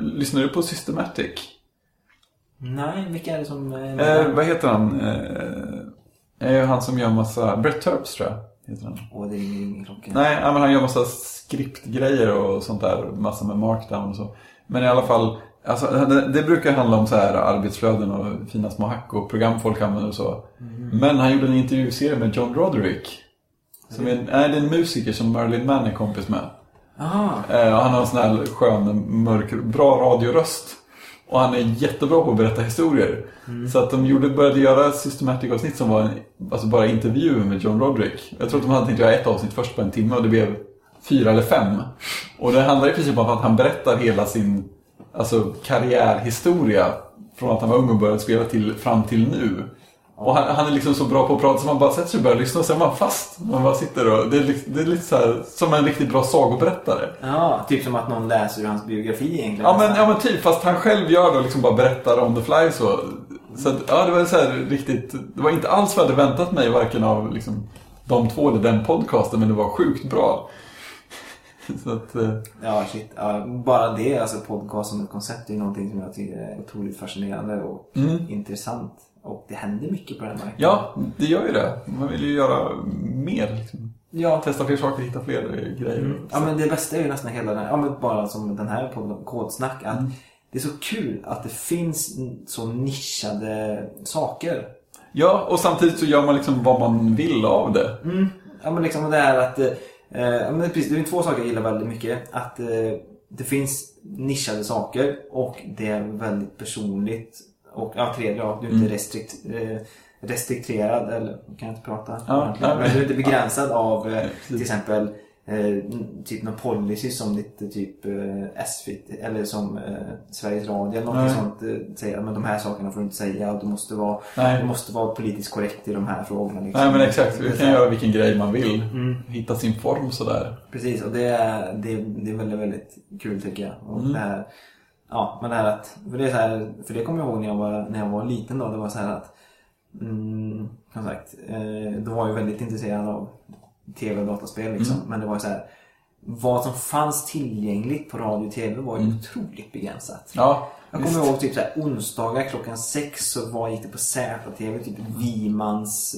Lyssnar du på Systematic? Nej, vilka är det som... är Eh, vad heter han? Eh, är han som gör massa... Brett Terps tror jag. Heter han. Åh, det ringer ingen klocka. Nej, men han gör massa skriptgrejer och sånt där. Massa med markdown och så. Men i alla fall, alltså, det, det brukar handla om så här arbetsflöden och fina små hack och program folk använder och så. Men han gjorde en intervjuserie med John Roderick. Som är, nej, det är en musiker som Marilyn Mann är kompis med. Aha. Eh, han har en sån här skön, mörk, bra radioröst. Och han är jättebra på att berätta historier. Så att de gjorde, började göra Systematic-avsnitt som var en, alltså bara intervjuer med John Roderick. Jag tror att de hade tänkt göra ett avsnitt först på en timme och det blev fyra eller fem. Och det handlar i princip om att han berättar hela sin alltså, karriärhistoria. Från att han var ung och började spela till, fram till nu. Och han, han är liksom så bra på att prata så man bara sätter sig och börjar lyssna och sen är man fast. Man bara sitter och, det är, det är lite så här, som en riktigt bra sagoberättare. Ja, typ som att någon läser ur hans biografi egentligen. Ja men, ja men typ, fast han själv gör det och liksom bara berättar on the fly så. Så att, ja det var så här riktigt, det var inte alls vad jag hade väntat mig varken av liksom de två eller den podcasten men det var sjukt bra. Att, eh, Ja, shit. Ja, bara det, alltså podcast som ett koncept, är någonting som jag tycker är otroligt fascinerande och intressant. Och det händer mycket på den marknaden. ja, det gör ju det. Man vill ju göra mer liksom. Ja. Testa fler saker, hitta fler eh, grejer. Ja, men det bästa är ju nästan hela den här, ja men bara som den här podden, Kodsnack, att det är så kul att det finns så nischade saker. Ja, och samtidigt så gör man liksom vad man vill av det. Mm. Ja men liksom det här att, eh, men precis, det är två saker jag gillar väldigt mycket. Att eh, det finns nischade saker och det är väldigt personligt. Och ja, tredje, ja, du är inte restrikt, eh, restrikterad, eller kan jag inte prata Ja, men du är inte begränsad av eh, precis. till exempel eh, typ någon policy som ditt eh, typ eh, SVT eller som eh, Sveriges Radio eller Nej. sånt eh, säger men de här sakerna får du inte säga och du måste vara, Nej. du måste vara politiskt korrekt i de här frågorna. Liksom. Nej men exakt, är kan göra vilken grej man vill. Mm. Hitta sin form sådär. Precis, och det är, det, det är väldigt, väldigt kul tycker jag. Och Mm. det här, ja, men det här att, för det, är så här, för det kommer jag ihåg när jag var, när jag var liten då, det var så här att, mm, som sagt, eh, då var jag väldigt intresserad av tv och dataspel liksom. Mm. Men det var så här, vad som fanns tillgängligt på radio och tv var ju Mm. otroligt begränsat. Ja, Jag kommer ihåg typ så här, onsdagar klockan sex så var, gick det på ZTV, typ Vimans,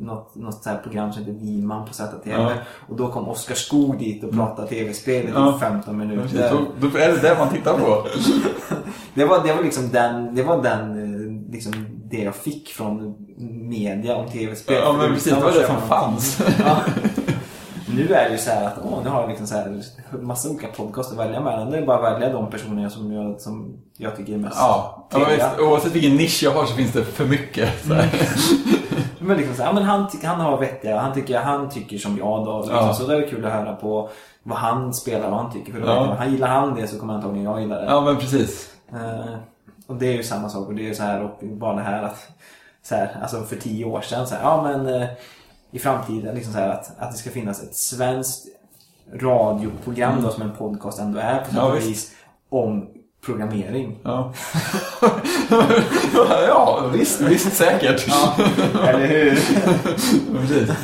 något, något så här program som heter Viman på ZTV. Ja. Och då kom Oskar Skog dit och pratade tv-spel i Ja. typ 15 minuter. Då, är det det man tittar på. Det var, det var liksom den, det var den, eh, liksom det jag fick från media om tv-spel. Ja, men precis, det var det som fanns. Ja. Nu är det ju så här att åh, nu har jag liksom så här massa olika podcast att välja mellan. Det är bara att välja de personer som jag, som jag tycker är mest Ja, trevliga. oavsett vilken nisch jag har så finns det för mycket. Så här. Men liksom så här, men han, han har vettiga, han tycker, han tycker som jag då. Liksom, Ja. Så det är kul att höra på vad han spelar och vad han tycker. För då Ja. vet han gillar han det så kommer antagligen jag gilla det. Ja, men precis. Eh, och det är ju samma sak. Och det är ju så här, och bara det här att, så här, alltså för tio år sedan, så här, ja men eh, i framtiden liksom så här att, att det ska finnas ett svenskt radioprogram då som en podcast ändå är på Mm. Ja, visst. vis om programmering. Ja, ja visst, visst säkert. Ja, eller hur?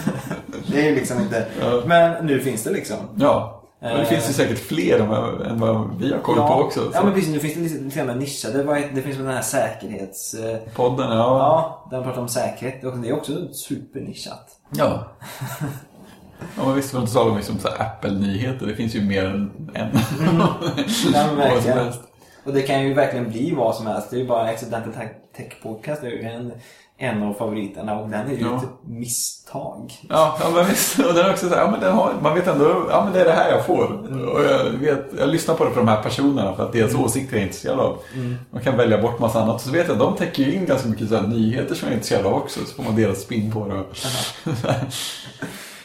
Det är ju liksom inte... Ja. Men nu finns det liksom. Ja, men det Eh. finns ju säkert fler än vad, vi har koll på också. Så. Ja, men precis. Nu finns det lite, lite grann nischade. Det finns väl den här säkerhets... eh, Podden, ja. Ja, den pratar om säkerhet. Och det är också supernischat. Ja. Ja, men visst, att inte tala om liksom Apple-nyheter. Det finns ju mer än en. Ja, men Vad som verkligen. helst. Och det kan ju verkligen bli vad som helst. Det är ju bara Accidental Tech- Tech Podcast. Det är ju en, en av favoriterna och den är ju Ja. ett misstag. Ja, ja men visst. Och den är också så här, ja men den har, man vet ändå, ja men det är det här jag får. Och jag, vet, jag lyssnar på det för de här personerna för att deras åsikter är jag intresserad av. Man kan välja bort massa annat. Så vet jag de täcker ju in ganska mycket så här nyheter som jag är intresserad av också. Så får man deras spin på det.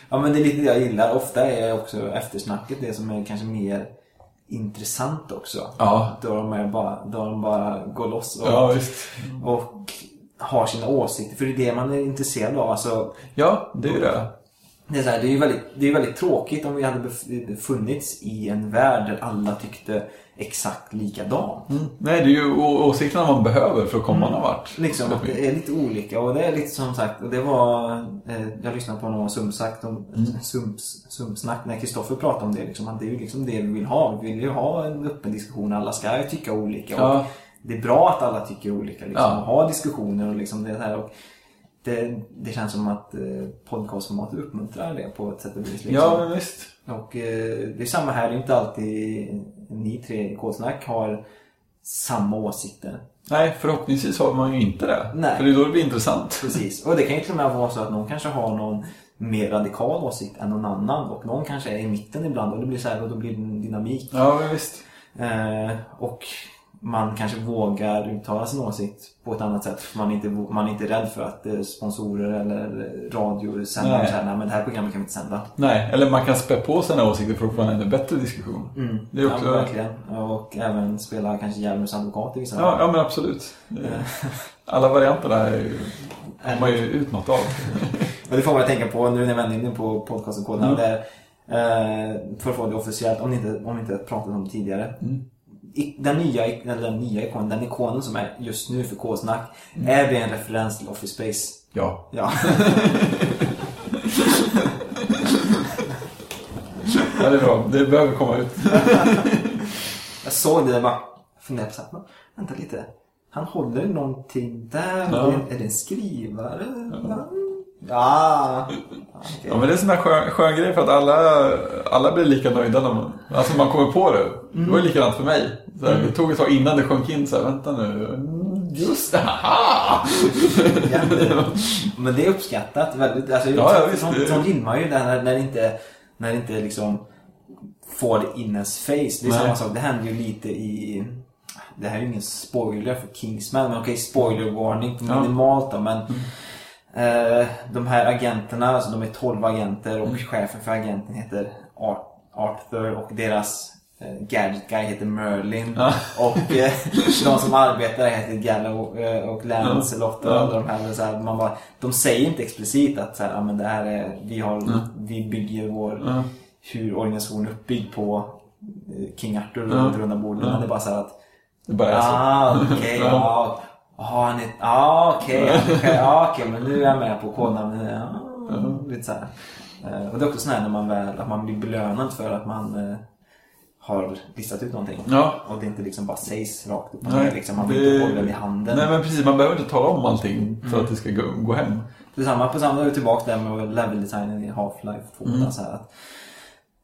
Ja men det är lite det jag gillar. Ofta är också eftersnacket det som är kanske mer intressant också. Ja. Då de, är bara, då de bara går loss och, Ja, visst. och har sina åsikter. För det är det man är intresserad av. Alltså, Ja, det är ju det. det är, så här, det är ju väldigt, det är väldigt tråkigt om vi hade befunnits i en värld där alla tyckte exakt likadant. Mm. Nej, det är ju åsikterna man behöver för att komma någon vart. Liksom det är lite olika och det är lite som sagt, och det var, eh, jag lyssnade på någon sumsnack, om, sums, sumsnack när Kristoffer pratade om det, liksom, det är ju liksom det vi vill ha. Vi vill ju ha en öppen diskussion, alla ska tycka olika. Ja. Det är bra att alla tycker olika, liksom, Ja. och ha diskussioner och liksom det här. Och det, det känns som att eh, podcastformatet uppmuntrar det på ett sätt och vis. Liksom. Ja, men visst. Och eh, det är samma här, det är inte alltid ni tre i Kodsnack har samma åsikter. Nej, förhoppningsvis har man ju inte det. Nej. För det är då det blir intressant. Precis. Och det kan ju till och med vara så att någon kanske har någon mer radikal åsikt än någon annan och någon kanske är i mitten ibland och det blir så här och då blir det en dynamik. Ja, visst. Eh, och man kanske vågar uttala sin åsikt på ett annat sätt. För man är inte, man är inte rädd för att eh, sponsorer eller radiosändare Nej. säger nej men det här programmet kan vi inte sända. Nej, eller man kan spä på sina åsikter för att få en ännu bättre diskussion. Det är också... Ja, verkligen. Och även spela kanske djävulens advokat i vissa Ja, ja, men absolut. Det- Alla varianterna är ju, har man ju ut något av. Och det får man tänka på nu när jag vänder in på podcasten koden. Mm. Där, eh, för att få det officiellt, om ni inte, om ni inte pratat om det tidigare. Mm. Den nya, eller den nya ikonen, den ikonen som är just nu för K-snack. Mm. Är det en referens till Office Space? Ja. Ja. ja, det är bra. Det behöver komma ut. jag såg det och bara funderade på så här, men vänta lite. Han håller någonting där. Ja. Är det en skrivare? Ja. Ja. okej. Ja, men det är en sån här skön, skön grej för att alla, alla blir lika nöjda när man, alltså man kommer på det. Det var ju likadant för mig. Så här, Det tog ett tag innan det sjönk in så här, vänta nu. Mm, Just det, haha! Det- Men det är uppskattat väldigt. Alltså, Ja, ja, visst. Sånt, sånt gillar man ju där när, när det inte, när det inte liksom får det in ens face. Det är Nej. samma sak. Det händer ju lite i... Det här är ju ingen spoiler för Kingsman. Men okej, spoiler warning Ja. minimalt då. Men eh, de här agenterna, alltså de är 12 agenter Mm. och chefen för agenten heter Ar- Arthur och deras eh, gadget guy heter Merlin. Ja. Och eh, de som arbetar heter Gallo eh, och Lancelot och Ja. alla de här. Så här man bara, de säger inte explicit att så här, ja, men det här är, vi, har, vi bygger vår, Ja. hur organisationen är uppbyggd på eh, King Arthur Ja. runt runda bordet. Ja. Men det är bara så att Det bara är så. Ah, okej. Ja. Ja. Ah, han är... Ah, okej. Ah, okej, men nu är jag med på kodnamnet. Ah, lite så här. Eh, Och det är också sån här när man väl, att man blir belönad för att man eh, har listat ut någonting. Ja. Och det inte liksom bara sägs rakt upp och Nej. Liksom. Man vill inte hålla i handen. Nej men precis, man behöver inte tala om allting för att det ska gå, gå hem. Detsamma, på samma, då är vi tillbaka där med leveldesignen i Half-Life 2. Mm. Så här att,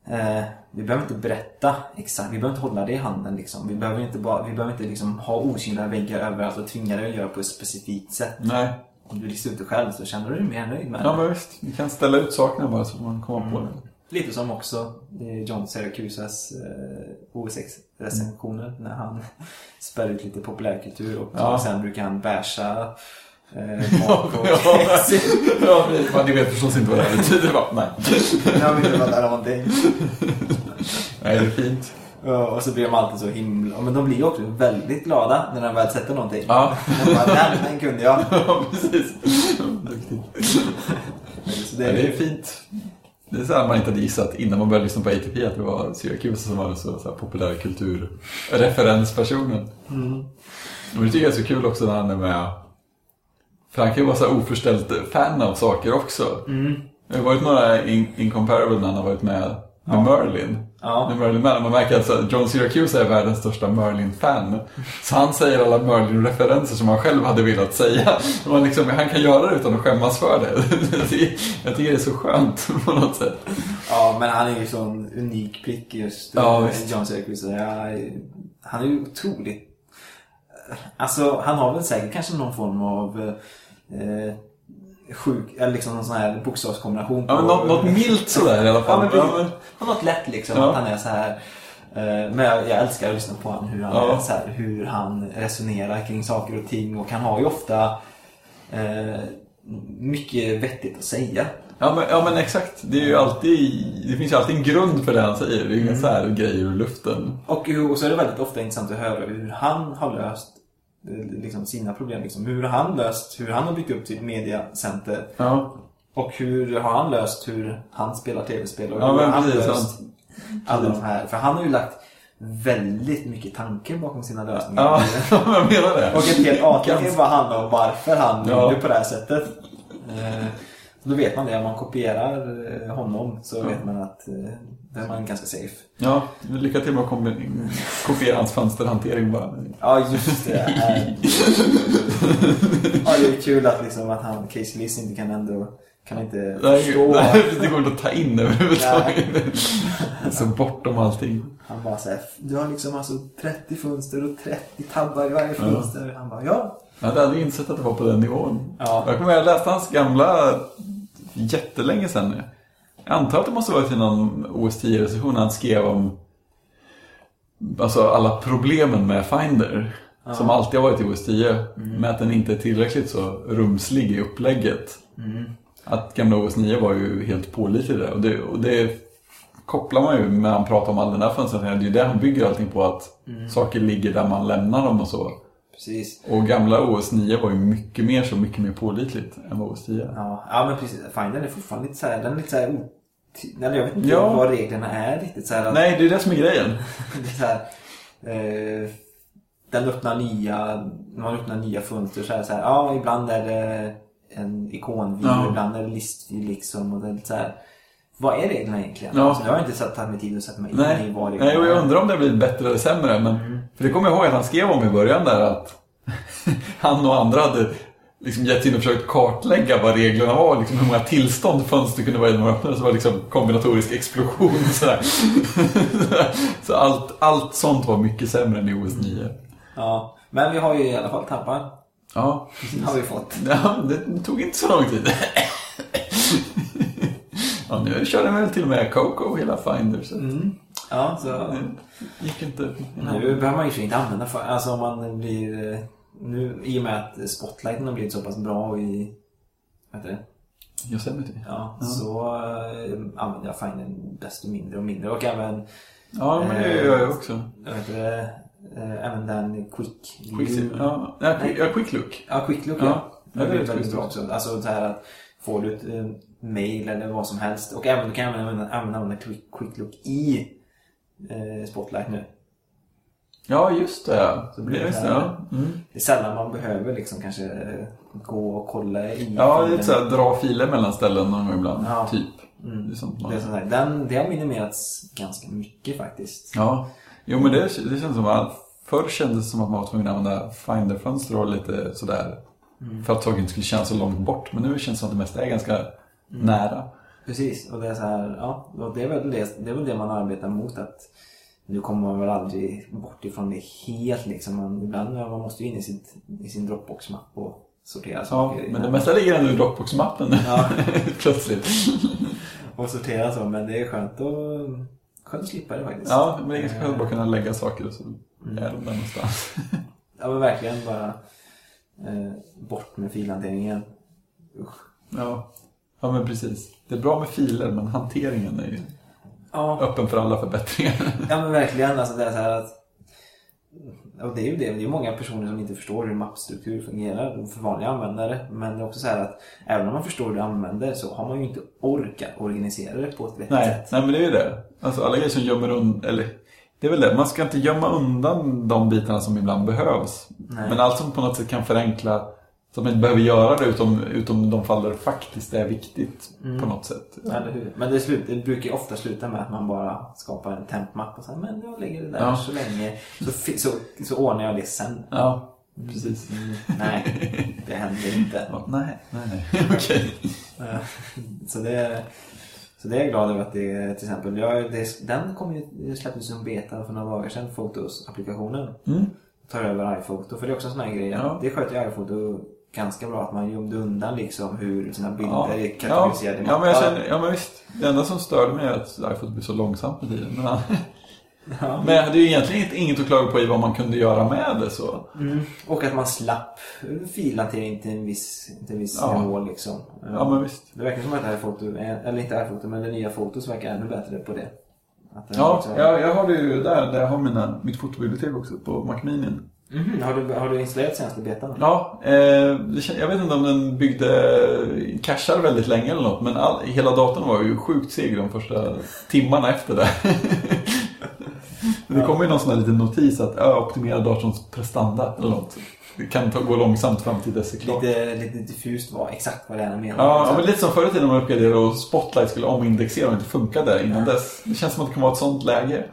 eh, vi behöver inte berätta exakt, vi behöver inte hålla det i handen. Liksom. Vi behöver inte, bara, vi behöver inte liksom, ha osynliga väggar överallt och tvinga dig att göra på ett specifikt sätt. Nej. Om du listar ut det själv så känner du dig mer nöjd med Ja det. men visst, vi kan ställa ut sakerna bara så man kommer på det. Lite som också John Syracusas eh, OS6-recensioner när han spär ut lite populärkultur och Ja. sen brukar han basha eh, Ja, ja, ja, ni vet förstås inte vad det här betyder va? Nej. Jag vill inte vara där någonting. Nej, det är fint. Ja, Och så blir de alltid så himla... Men de blir också väldigt glada när de väl sätter någonting. Ja. De bara, den, den kunde jag. Ja, precis. Det Ja, är, det är fint. Det är så här man inte hade gissat innan man började lyssna på ATP att det var Syracuse som var så, så här populär kulturreferenspersonen. Och det tycker jag är så kul också när han är med. För han kan ju vara så oförställt fan av saker också. Det har varit några in incomparable när han har varit med med Merlin. Ja. Med Merlin Man. Märker att så här, John Syracuse är världens största Merlin-fan. Så han säger alla Merlin-referenser som han själv hade velat säga. Och Man liksom, han kan göra det utan att skämmas för det. Jag tycker det är så skönt på något sätt. ja, men han är ju sån unik prick just. Ja, eh. John Syracuse. Ja, han är ju otroligt... Alltså, han har väl säkert kanske någon form av... Eh, sjuk... Eller liksom någon sån här bokstavskombination. Ja, men något, något milt sådär i alla Ja, fall. Ja, men- har något lätt liksom, Ja. att han är så här. eh, Men jag, jag älskar att lyssna på honom, hur han, Ja. är, så här, hur han resonerar kring saker och ting. Och han har ju ofta eh, mycket vettigt att säga. Ja men, ja men exakt. Det, är ju alltid, det finns ju alltid en grund för det han säger. Det är inga så här grejer ur luften. Och, och så är det väldigt ofta intressant att höra hur han har löst liksom, sina problem. Liksom. Hur han löst, hur han har byggt upp sitt mediacenter. Ja. Och hur har han löst hur han spelar tv-spel? Och hur har han precis, löst alla de här? För han har ju lagt väldigt mycket tanke bakom sina lösningar. Ja, jag menar det. Och ett helt avsnitt bara handla om varför han Ja. gjorde på det här sättet. Då vet man det, om man kopierar eh, honom så vet man att eh, då är man ganska safe. Ja, lycka till med att kopiera hans fönsterhantering bara. Ja, just det. Ja, det är kul att, liksom, att han, Casey Liss inte kan ändå kan inte Nej, förstå. nej, det går inte att ta in överhuvudtaget. Så bortom allting. Han bara såhär, du har liksom alltså 30 fönster och 30 tabbar i varje fönster. Han bara, ja. Jag hade aldrig insett att det var på den nivån. Ja. Jag kommer ihåg, jag läste hans gamla jättelänge sedan nu. Jag antar att det måste vara till någon OS10-recension han skrev om alltså alla problemen med Finder. Som alltid har varit i OS10. Med att den inte är tillräckligt så rumslig i upplägget. Att gamla OS9 var ju helt pålitlig där. Och det, och det kopplar man ju när han pratar om all den här fönstren. Det är ju det han bygger allting på. Att saker ligger där man lämnar dem och så. Precis. Och gamla OS9 var ju mycket mer så mycket mer pålitligt än OS10 är. Ja, ja men precis. Findern är fortfarande lite såhär, den är lite Eller jag vet inte Ja. vad reglerna är riktigt såhär. att- Nej, det är det som är grejen. Det är så här, eh, den öppnar nya, man öppnar nya fönster så här, så här, ja ibland är det en ikonvy Ja. ibland är det listvy liksom och det är så här, vad är reglerna egentligen? Ja. Alltså, jag har inte satt mig tid att sätta mig in Nej, i vad reglerna Nej och jag undrar om det har blivit bättre eller sämre. Men, För det kommer jag ihåg att han skrev om i början där att han och andra hade liksom gett in och försökt kartlägga vad reglerna var. Liksom hur många tillstånd fönster kunde vara i när man öppnade. Så var det liksom kombinatorisk explosion. Sådär. så allt, allt sånt var mycket sämre än i OS 9. Ja, men vi har ju i alla fall tappar. Ja, har vi fått. ja det tog inte så lång tid. Ja, nu körde väl till och med Coco hela Finder. Så Ja, så gick inte. nu behöver man ju inte använda för, alltså om man blir, eh, nu i och med att spotlighten har blivit så pass bra i, vad heter det? Yosemite. Ja, så äh, använder jag Finen desto mindre och mindre. Och även, Ja, men det gör jag också. vad heter det, även den Quick Quick, ja, ja, quick, ja, look. Ja, Quick Look Ja, ja. det Det är väldigt bra också. Alltså så här att får du ett mail eller vad som helst. Och även, du kan även använda, även använda Quick, quick Look i äh, Spotlight nu. Ja, just det. Så blir det så här. ja. Mm. Det är sällan man behöver liksom kanske gå och kolla i Ja, det är lite såhär dra filer mellan ställen någon gång ibland. Ja. Typ. Mm. Det är sånt man... Det, är sånt här. Den, det har minimerats ganska mycket faktiskt. Ja. Jo, men det, det känns som att förr kändes det som att man var tvungen att använda Finder-fönster och lite sådär. Mm. För att saker inte skulle kännas så långt bort. Men nu känns det som att det mesta är ganska. Nära. Precis, och det är så här, ja, och det är väl det, det är väl det man arbetar mot att nu kommer man väl aldrig bort ifrån det helt liksom. Man, ibland man måste ju in i, sitt, i sin Dropbox-mapp och sortera Ja, saker. men det mesta ligger ändå i Dropbox-mappen. Ja. Plötsligt. Och sortera så, men det är skönt att, skönt att slippa det faktiskt. Ja, men det är ganska skönt att bara kunna lägga saker och så Mm. är de där någonstans. Ja men verkligen bara eh, bort med filhanteringen. Usch. Ja. Ja, men precis. Det är bra med filer, men hanteringen är ju Ja, öppen för alla förbättringar. Ja men verkligen, alltså det är så här att och det är ju det, det är många personer som inte förstår hur mappstruktur fungerar för vanliga användare. Men det är också så här att även om man förstår hur du använder så har man ju inte orkat organisera det på ett vettigt Nej, sätt. nej, men det är ju det. Alltså alla grejer som gömmer undan, eller det är väl det, man ska inte gömma undan de bitarna som ibland behövs. Nej. Men allt som på något sätt kan förenkla att man inte behöver göra det utom, utom de fall där det faktiskt är viktigt Mm. på något sätt. Eller hur? Men det, slut, det brukar ju ofta sluta med att man bara skapar en tempmapp och säger men jag lägger det där Ja. så länge så, så, så ordnar jag det sen. Ja, precis. Mm, nej, det händer inte. Ja, nej, nej. Okej. Eh, Så det, så det är jag glad över att det till exempel, jag, det, den kom ju, släpptes som beta för några dagar sedan, Fotos-applikationen. Mm. Tar över iPhoto, för det är också en sån här grej. Ja. Det sköter ju iPhoto ganska bra, att man gömde undan liksom hur sina bilder Ja. är Ja, kategoriserade i ja, men jag känner, ja, men visst. Det enda som störde mig är att iPhone blir så långsamt med tiden. Men, Ja. men jag hade ju egentligen inte- inget att klaga på i vad man kunde göra med det så. Mm. Och att man slapp filhantering till en viss, till en viss Ja. nivå liksom. Ja, men visst. Det verkar som att iPhoto, är- eller inte iPhoto, men det nya Fotos verkar ännu bättre på det. Ja, också- jag, jag har det ju där, där jag har mina, mitt fotobibliotek också på Mac Mini. Mhm, Har, du, har du installerat senaste betan? Ja, eh, jag vet inte om den byggde cachar väldigt länge eller något men all, hela datorn var ju sjukt seg de första timmarna efter det. det kommer ju någon sån här liten notis att ja, optimera datorns prestanda eller något. Det kan ta, gå långsamt fram till dess det är klart. Lite, lite diffust vad, exakt vad det är menar. Ja, ja, men lite som förr i tiden när man uppgraderade och Spotlight skulle omindexera och inte funkade innan dess. Det känns som att det kan vara ett sånt läge.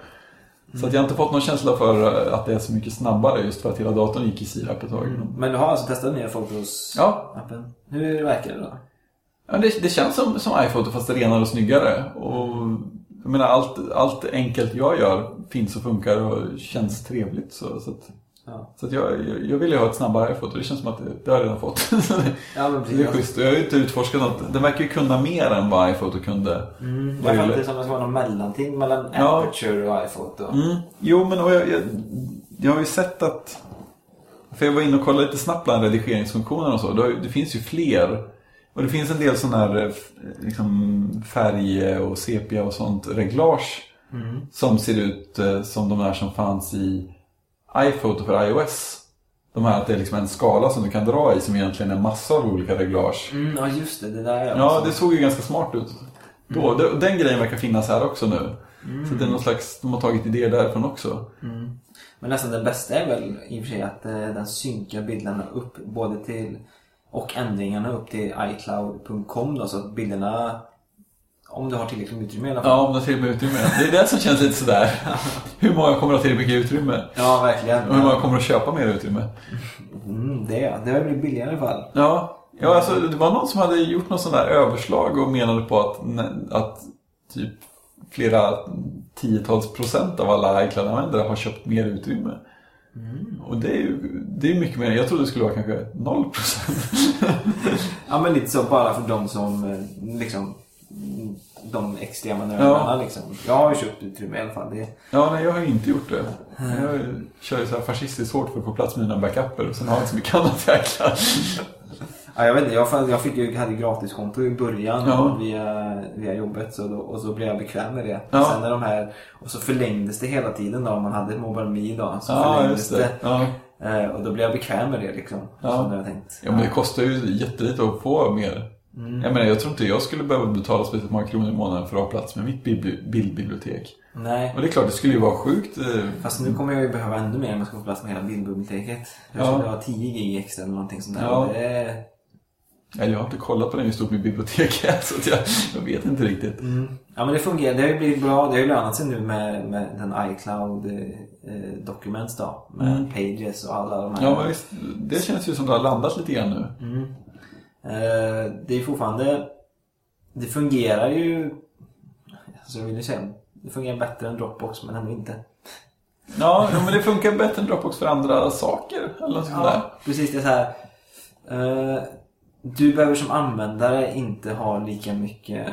Så att jag har inte fått någon känsla för att det är så mycket snabbare just för att hela datorn gick i sirap ett tag. Men du har alltså testat nya Fotos-appen? Ja. Hur verkar det då? Ja, det, det känns som, som iPhoto fast renare och snyggare. Och, jag menar, allt, allt enkelt jag gör finns och funkar och känns trevligt. Så, så att, Ja, så jag, jag, jag vill ju ha ett snabbare iPhoto. Det känns som att det, det har jag redan fått. Ja men det är schysst. Jag har ju inte utforskat något. Den verkar ju kunna mer än vad iPhoto kunde. Mm, jag fattar det som att det ska vara någon mellanting mellan Ja. Aperture och iPhoto. Mm. Jo, men och jag, jag, jag har ju sett att... För jag var inne och kollade lite snabbt bland redigeringsfunktioner och så. Det, det finns ju fler. Och det finns en del sådana här eh, liksom färg och sepia och sånt reglage. Mm. Som ser ut eh, som de där som fanns i iPhoto för iOS. De här att det är liksom en skala som du kan dra i som egentligen är massor av olika reglage. Mm, ja just det, det där är Ja, det såg ju ganska smart ut. Då, det- Den grejen verkar finnas här också nu. Så det är någon slags, de har tagit idéer därifrån också. Mm. Men nästan det bästa är väl i och för sig att eh, den synkar bilderna upp både till och ändringarna upp till iCloud.com då så att bilderna om du har tillräckligt med utrymme i alla fall. Ja, om det har tillräckligt med utrymme. Det är det som känns lite sådär. Hur många kommer att ha tillräckligt mycket utrymme? Ja, verkligen. Och hur många kommer att köpa mer utrymme? Mm, det, det har blivit billigare i alla fall. Ja, ja alltså, det var någon som hade gjort något sånt där överslag och menade på att, att typ flera tiotals procent av alla iCloud-användare har köpt mer utrymme. Och det är ju det är mycket mer. Jag trodde det skulle vara kanske noll procent. Ja, men lite så bara för de som eh, liksom mm, de extrema nördarna liksom. Jag har ju köpt utrymme i alla fall. Det, Ja, nej, jag har ju inte gjort det. Jag kör ju så här fascistiskt hårt för att få plats med mina backuper och sen har jag inte så mycket annat jäkla. Ja, jag vet inte, jag, jag fick ju, hade ju gratiskonto i början Ja. via, via jobbet så då, och så blev jag bekväm med det. Ja. Sen när de här, och så förlängdes det hela tiden då, om man hade Mobile Me då. Så Ja, förlängdes det. Ja. Eh, och då blev jag bekväm med det liksom. Ja. Jag tänkt. ja, men det kostar ju jättelite att få mer. Jag menar, jag tror inte jag skulle behöva betala speciellt många kronor i månaden för att ha plats med mitt bibli- bildbibliotek. Nej. Och det är klart, det skulle ju vara sjukt. eh, Fast nu kommer jag ju behöva ännu mer om jag ska få plats med hela bildbiblioteket. Jag Ja. skulle ha 10 gig extra eller någonting sånt där. Ja. Det. Eller jag har inte kollat på den hur stort mitt bibliotek är, så att jag, jag vet inte riktigt. Ja men det fungerar. Det har ju blivit bra. Det har ju lönat sig nu med, med den iCloud eh, Documents då. Med Mm. Pages och alla de här. Ja, men visst, det känns ju som det har landat lite grann nu. Mm. Eh, det är fortfarande... Det fungerar ju... Alltså jag vill ju säga... Det fungerar bättre än Dropbox men ändå inte. Ja, ja, men det funkar bättre än Dropbox för andra saker. Eller sånt där. Ja, precis. Det är så här. eh, du behöver som användare inte ha lika mycket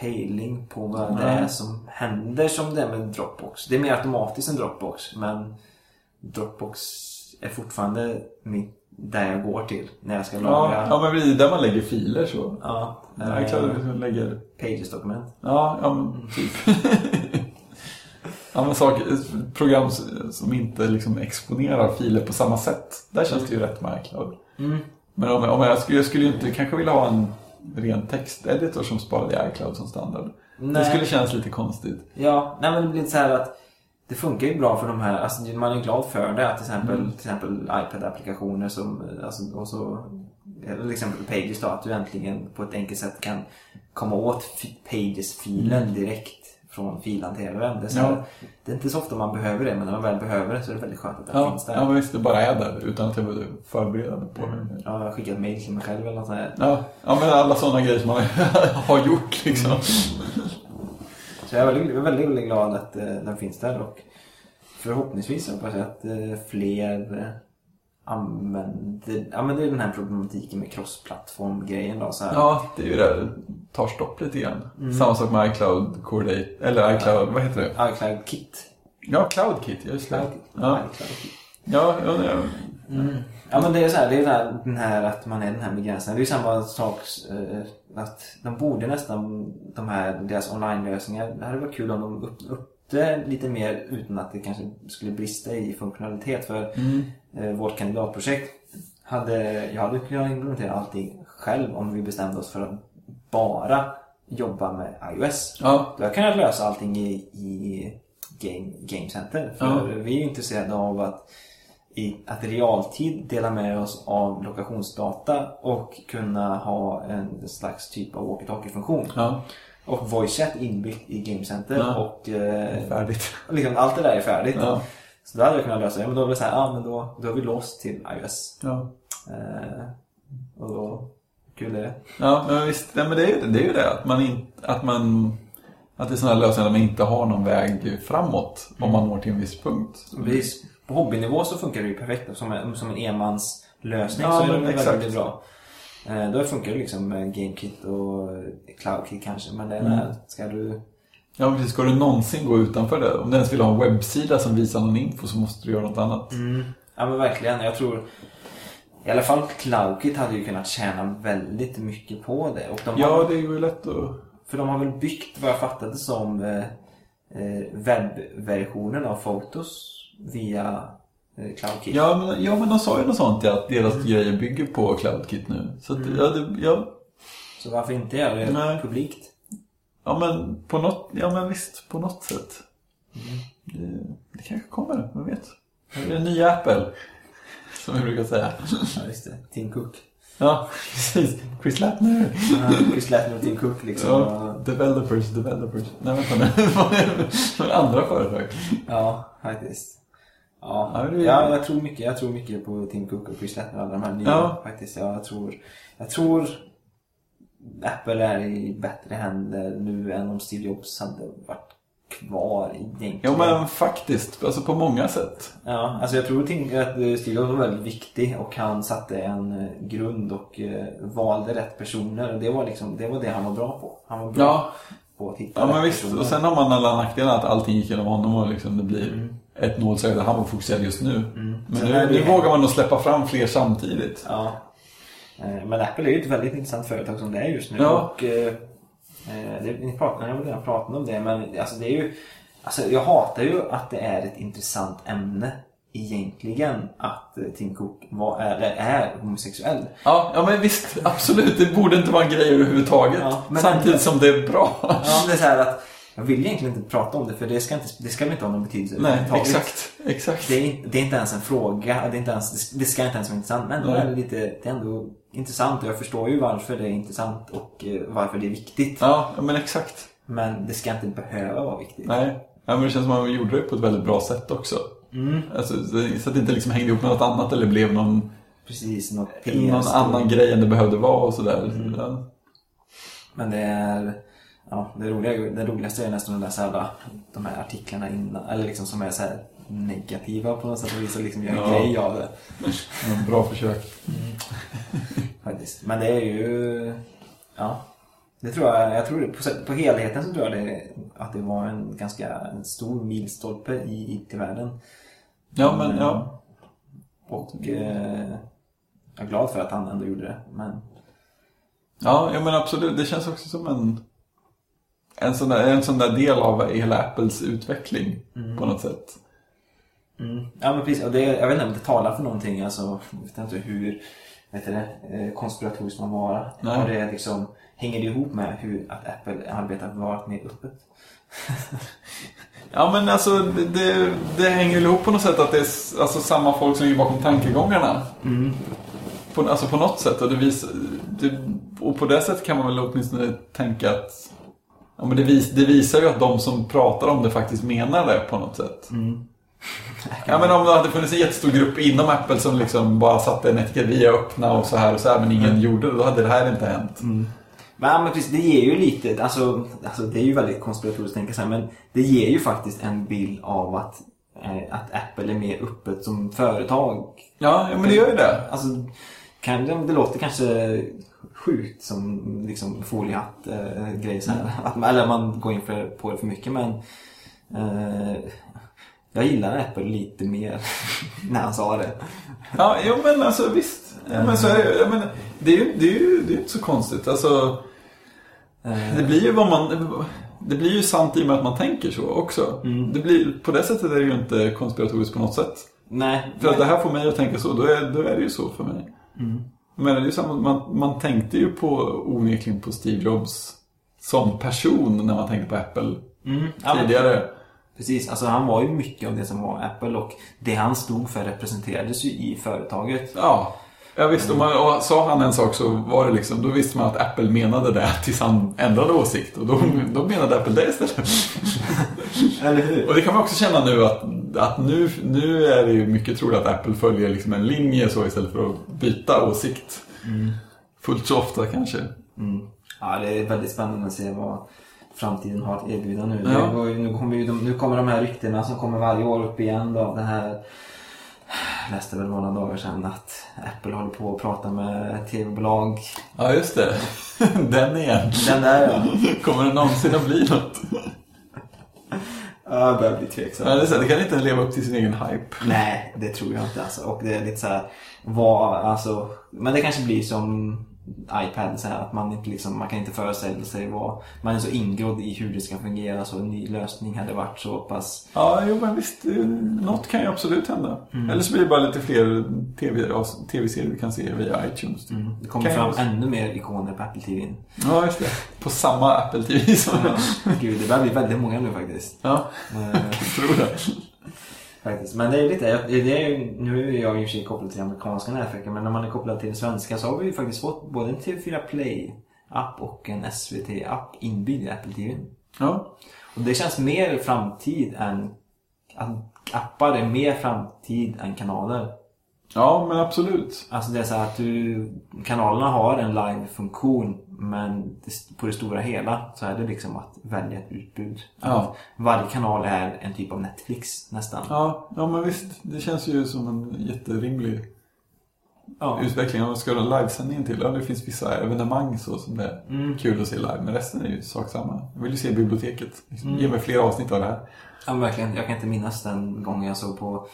pejling på vad det Nej. är som händer som det är med Dropbox. Det är mer automatiskt än Dropbox men Dropbox är fortfarande mitt, där jag går till när jag ska Ja, lagra ja, men precis, där man lägger filer så. ja, Ja, eh, klart att man lägger... Pages-dokument. Ja, ja men typ. ja, men saker, program som inte liksom exponerar filer på samma sätt. Där känns det ju rätt med iCloud. Mm. Men om, om jag, skulle, jag skulle ju inte kanske vilja ha en ren texteditor som sparade i iCloud som standard. Det Nej. skulle kännas lite konstigt. Ja, nej men det blir så här att det funkar ju bra för de här, alltså man är glad för det. Till exempel, Mm. till exempel iPad-applikationer som, alltså, och så, till exempel Pages då, att du äntligen på ett enkelt sätt kan komma åt fi- Pages-filen direkt från filhanteraren. Det är, så Mm. Ja. det är inte så ofta man behöver det, men när man väl behöver det så är det väldigt skönt att det Ja, finns där. ja, men visst, det bara är där utan att jag behöver förbereda mig på det. Ja, jag har skickat mail till mig själv eller något sånt här. Ja, ja, men alla sådana grejer som man har gjort liksom. Så jag är väldigt, väldigt, väldigt glad att eh, den finns där och förhoppningsvis hoppas jag att eh, fler eh, använder, är den här problematiken med cross-plattform-grejen då så här. Ja, det är ju det. Det tar stopp lite grann. Samma sak med iCloud Core Date, eller iCloud, vad heter det? iCloud Kit. Ja, CloudKit, just det. Cloud, Ja, iCloud Kit. ja, ja, ja. Ja men det är så här, det är den här att man är den här begränsningen. Det är ju samma sak att de borde nästan, de här, deras online-lösningar, det hade varit kul om de upp, upp, måste lite mer utan att det kanske skulle brista i funktionalitet. För Mm. eh, vårt kandidatprojekt hade, jag hade kunnat implementera allting själv om vi bestämde oss för att bara jobba med iOS. Ja, Då hade jag kunnat lösa allting i, i Game, Game Center. För Ja. vi är intresserade av att i, att i realtid dela med oss av lokationsdata och kunna ha en slags typ av walkie-talkie-funktion. ja. Och voice chat inbyggt i Game Center. Ja. Och eh, Färdigt. liksom, allt det där är färdigt. Ja. Så då hade jag kunnat lösa det. Men då var det så här, ja men då, då är vi låst till iOS. Ja. Eh, och då, kul är det. Ja, men visst. Nej, men det, är, ju- det är ju det. Att man, in, att man att det är sådana lösningar där man inte har någon väg framåt om man når till en viss punkt. Precis. På hobbynivå så funkar det ju perfekt. Som en, som en enmanslösning Ja, så är det exakt. väldigt bra. Eh, då funkar det liksom med GameKit och CloudKit kanske. Men det är Mm. ska du... Ja, men precis. Ska du någonsin gå utanför det? Om du ens vill ha en webbsida som visar någon info så måste du göra något annat. Ja men verkligen. Jag tror... I alla fall CloudKit hade ju kunnat tjäna väldigt mycket på det. Och de Ja, har, det är ju lätt att... För de har väl byggt vad jag fattade som eh, eh, webbversionen av Photos via eh, CloudKit. Ja men, ja, men de sa ju något sånt ja, att deras grejer bygger på CloudKit nu. Så att, ja, det, ja, Så varför inte göra det Nej. publikt? ja, men på något, ja men visst, på något sätt. Det, det kanske kommer, vem vet? Det är en ny Apple. Som vi brukar säga. Ja, just det. Tim Cook. Ja, precis. Chris Lattner. Ja, Chris Lattner och Tim Cook liksom. Ja, developers, developers. Nej vänta nu. Är andra företag? Ja, faktiskt. Ja, Ja, jag tror mycket. Jag tror mycket på Tim Cook och Chris Lattner och alla de här nya Ja. faktiskt. Ja, jag tror, jag tror Apple är i bättre händer nu än om Steve Jobs hade varit kvar egentligen. Ja men faktiskt, alltså på många sätt. Ja, alltså jag tror att eh, Steve Jobs var väldigt viktig och han satte en eh, grund och eh, valde rätt personer. Och det var liksom, det var det han var bra på. Han var bra Ja, på att hitta ja men visst. personer. Och sen har man alla nackdelar att allting gick genom honom och liksom det blir Mm. Ett nålsöga där han var fokuserad just nu. Men Sen nu, det- nu vågar man nog släppa fram fler samtidigt. Ja. Eh, Men Apple är ju ett väldigt intressant företag som det är just nu. Ja. Och, eh, eh, det, ni pratar, jag redan pratat om det, men alltså det är ju... Alltså jag hatar ju att det är ett intressant ämne egentligen att eh, Tim Cook var, är, är homosexuell. Ja, ja men visst, absolut. Det borde inte vara en grej överhuvudtaget. Ja, Samtidigt som det är bra. Ja, det är så att jag vill egentligen inte prata om det för det ska, inte, det ska inte ha någon betydelse Nej, exakt. Exakt. Det är, inte- det är inte ens en fråga, det, är inte ens, det ska inte ens vara intressant. Men ändå är det, lite, det är ändå intressant och jag förstår ju varför det är intressant och eh, varför det är viktigt. Ja, men exakt. Men det ska inte behöva vara viktigt. Nej. Ja, men det känns som att man gjorde det på ett väldigt bra sätt också. Mm. Alltså, så att det inte liksom hängde ihop med något annat eller blev någon, Precis, någon PR. annan grej än det behövde vara och sådär. Mm. Men det är... Ja, det, roliga, det roligaste är nästan att läsa alla de här artiklarna innan. Eller liksom som är så här negativa på något sätt och vis och liksom gör en Ja. grej av det. Men Bra försök. Faktiskt. Men det är ju... Ja. Det tror jag, jag tror det, på, på helheten så tror jag det, att det var en ganska en stor milstolpe i IT-världen. Ja, men Mm. ja. Och eh, jag är glad för att han ändå gjorde det. Men Ja, ja men absolut. Det känns också som en, en, sån där, en sån där del av hela Apples utveckling på något sätt. Mm. Ja men precis, och det, jag vet inte om det talar för någonting, alltså, jag vet inte hur vet det, eh, konspiratoriskt man vara. Nej. Och det liksom, hänger det ihop med hur att Apple arbetar vara mer öppet? Ja men alltså det, det, det hänger ihop på något sätt att det är alltså, samma folk som ligger bakom tankegångarna. På, alltså på något sätt. Och, det vis, och på det sättet kan man väl åtminstone tänka att ja, men det, vis, det visar ju att de som pratar om det faktiskt menar det på något sätt. Ja, men om det hade funnits en jättestor grupp inom Apple som liksom bara satte en etikett, vi är öppna och så här och så här, men ingen gjorde det, då hade det här inte hänt. Men, ja, men precis, det ger ju lite, alltså, alltså det är ju väldigt konspiratoriskt att tänka så här, men det ger ju faktiskt en bild av att, eh, att Apple är mer öppet som företag. Ja, ja men det gör ju det. Alltså, kan, det, det låter kanske sjukt som liksom foliehatt eh, grej så här. Att, man- eller man går in för, på det för mycket men eh, jag gillar Apple lite mer när han sa det. Ja, jo, men alltså visst. Ja, men så är det ju. Ja, men det är ju det är ju det är inte så konstigt. Alltså, Eh, det blir ju vad man... det blir ju sant i och med att man tänker så också. Mm. Det blir, på det sättet är det ju inte konspiratoriskt på något sätt. Nej. För att det här får mig att tänka så, då är, då är det ju så för mig. Mm. Men det är samma, man, man tänkte ju på onekligen på Steve Jobs som person när man tänkte på Apple Mm. Ja, tidigare. Precis, alltså han var ju mycket av det som var Apple och det han stod för representerades ju i företaget. Ja, ja visst. Och, man, och sa han en sak så var det liksom, då visste man att Apple menade det tills han ändrade åsikt. Och då, då menade Apple det istället. Eller hur? Och det kan man också känna nu att, att nu, nu är det ju mycket troligt att Apple följer liksom en linje så istället för att byta åsikt. Fullt så ofta kanske. Mm. Ja, det är väldigt spännande att se vad framtiden har att erbjuda nu. Ja. Ju, nu, kommer ju de, nu kommer de här ryktena som kommer varje år upp igen då. Det här jag läste väl några dagar sedan att Apple håller på att prata med tv-bolag. Ja, just det. Den igen. Den där ja. Kommer det någonsin att bli något? Ja, jag börjar bli tveksam. Ja, det, det kan inte leva upp till sin egen hype. Nej, det tror jag inte alltså. Och det är lite så här, vad, alltså, men det kanske blir som iPad så här, att man inte liksom, man kan inte föreställa sig vad, man är så ingrodd i hur det ska fungera så en ny lösning hade varit så pass Ja, jo men visst. eh, Något kan ju absolut hända. Eller så blir det bara lite fler TV tv-serier vi kan se via iTunes. typ. Det kommer Kan fram jag- ännu mer ikoner på Apple TV. Ja, just det. På samma Apple TV som... Gud, det börjar bli väldigt många nu faktiskt. Ja, Eh, jag tror det. Faktiskt. Men det är lite, det är, ju- nu är jag i och för sig kopplad till amerikanska nätverket men när man är kopplad till svenska så har vi ju faktiskt fått både en TV4 Play-app och en SVT-app inbyggd i Apple TV. Ja, Och det känns mer framtid än... Att appar är mer framtid än kanaler. Ja men absolut. Alltså det är så att du... Kanalerna har en live-funktion men på det stora hela så är det liksom att välja ett utbud. Ja. Att varje kanal är en typ av Netflix nästan. Ja, ja, men visst. Det känns ju som en jätterimlig Ja. utveckling. Om man ska göra livesändningen till. Ja, det finns vissa evenemang så som det är Mm. kul att se live. Men resten är ju sak samma. Jag vill ju se biblioteket. Liksom, Mm. Ge mig fler avsnitt av det här. Ja, men verkligen. Jag kan inte minnas den gången jag såg på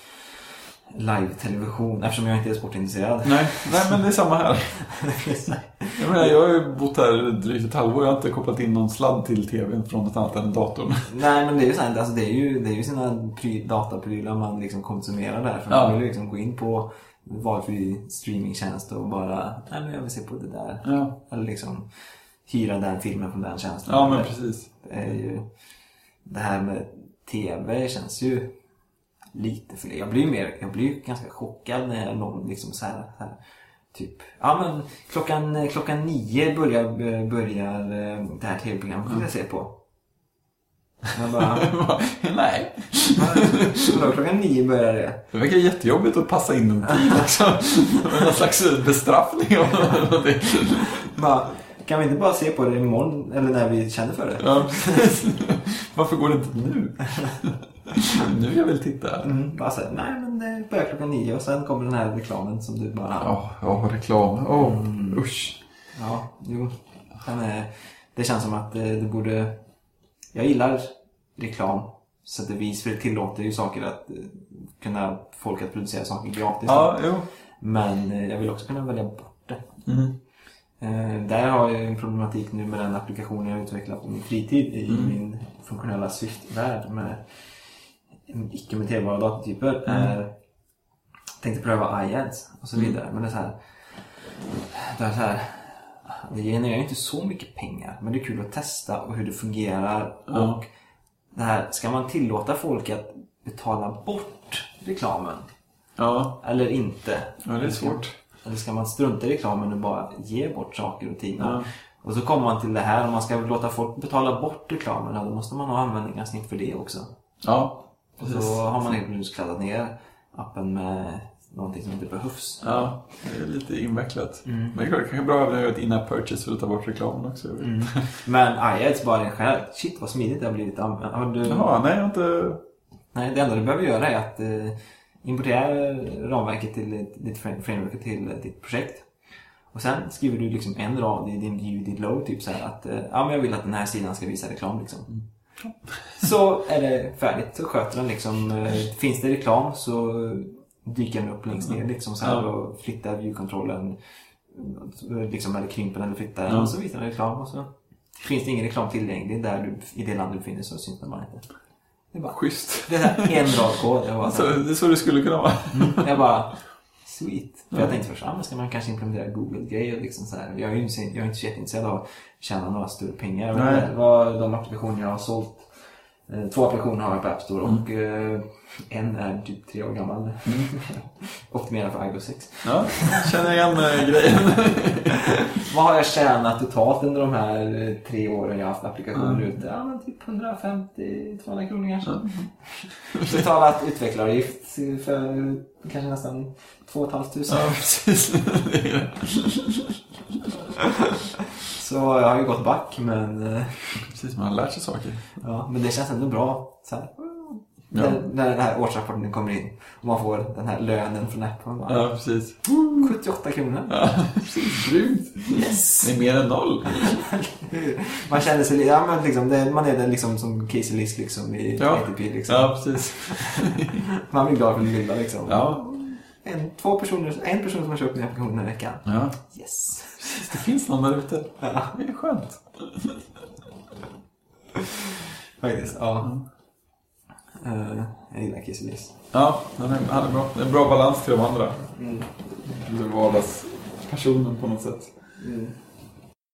live-television eftersom jag inte är sportintresserad. Nej, nej men det är samma här. Jag, menar, jag har ju bott här drygt ett halvår. Jag har inte kopplat in någon sladd till tvn från något annat än datorn. Nej men det är ju sant, alltså det är ju, det är ju sina pry, dataprylar man liksom konsumerar där. För Ja. man vill ju liksom gå in på valfri streamingtjänst och bara, nej men jag vill se på det där. Ja, Eller liksom hyra den filmen från den tjänsten. ja men precis. Det är ju, det här med TV känns ju lite för Jag blir mer, jag blir ganska chockad när någon liksom så här, så här Typ, ja men klockan, klockan nio börjar, börjar eh, det här tv-programmet vill jag se på. Jag bara, nej. Vadå, klockan nio börjar det? Det verkar jättejobbigt att passa in en tid också. Någon slags bestraffning av någonting. Bara, kan vi inte bara se på det imorgon eller när vi känner för det? Ja. Varför går det inte nu? Nu vill jag väl titta. Mm, bara såhär, nej men det börjar klockan nio och sen kommer den här reklamen som du bara... Ja, ja reklam. Åh, usch. Ja, jo. Den är, det känns som att eh, det borde... Jag gillar reklam sätt och vis för det tillåter ju saker att eh, kunna folk att producera saker gratis. Ja, jo. Men eh, jag vill också kunna välja bort det. Mm. Eh, där har jag en problematik nu med den applikationen jag utvecklat på min fritid i min funktionella Swift-värld med icke muterbara datatyper. Är, tänkte pröva iAds och så vidare. Men det är så här, det är så här det genererar ju inte så mycket pengar men det är kul att testa och hur det fungerar. Ja. Och det här, ska man tillåta folk att betala bort reklamen? Ja, Eller inte? ja, det är svårt. Eller ska man strunta i reklamen och bara ge bort saker och ting? Ja. Och så kommer man till det här, om man ska låta folk betala bort reklamen, då måste man ha användarsnitt för det också. Ja, Och så har man helt plötsligt kladdat ner appen med någonting som inte behövs. Ja, det är lite invecklat. Men det är klart, det kanske är bra att göra ett in-app purchase för att ta bort reklamen också. inte. Men iAds bara själv, shit vad smidigt det har blivit. använt. Har du... Jaha, nej jag har inte... Nej, det enda du behöver göra är att eh, importera ramverket till ditt, ditt frame- framework till eh, ditt projekt. Och sen skriver du liksom en rad i din view, ditt low, typ så här att eh, ja, men jag vill att den här sidan ska visa reklam liksom. Så är det färdigt, så sköter den liksom. Eh, finns det reklam så dyker den upp längst ner liksom så här och flyttar view-kontrollen. eh, Liksom, eller krymper den eller flyttar den och så visar den reklam och så Finns det ingen reklam tillgänglig där du, i det land du befinner dig så syns den bara inte. Det är bara, Schysst. det är en rad kod. Jag bara, så Alltså, det är så det skulle kunna vara. jag bara Sweet. För Ja. jag tänkte först, ah, men ska man kanske implementera Google-grejer liksom så här. Jag är ju inte, jag är inte så jätteintresserad av att tjäna några större pengar. Inte vad de applikationer jag har sålt. Eh, Två applikationer har jag på App Store och eh, en är typ tre år gammal. Optimerad för iOS 6. Ja, känner igen äh, grejen. Vad har jag tjänat totalt under de här eh, tre åren jag har haft applikationer Mm. ute? Ja, men typ 150-200 kronor kanske. Ja. Betalat utvecklaravgift för kanske nästan 2 500. Ja, precis. Så jag har ju gått back men, eh, Precis, man har lärt sig saker. ja, men det känns ändå bra. Så här, Ja, när, när den här årsrapporten kommer in och man får den här lönen från appen. Bara, ja precis. 78 kronor. Ja, precis. Grymt. Yes! Det är mer än noll. Man känner sig, ja, men liksom, det, man är den liksom som Casey List liksom i Ja. ATP. Liksom. Ja, precis. Man blir glad för det lilla liksom. Ja, En, två personer, en person som har köpt applikation den här veckan. ja. Yes! Precis, det finns någon där ute. Ja, Det är skönt. faktiskt. Ja. Eh, jag gillar Casey List. Ja, han är, han är bra. Det är en bra balans till de andra. Mm. Vardagspersonen på något sätt. Mm.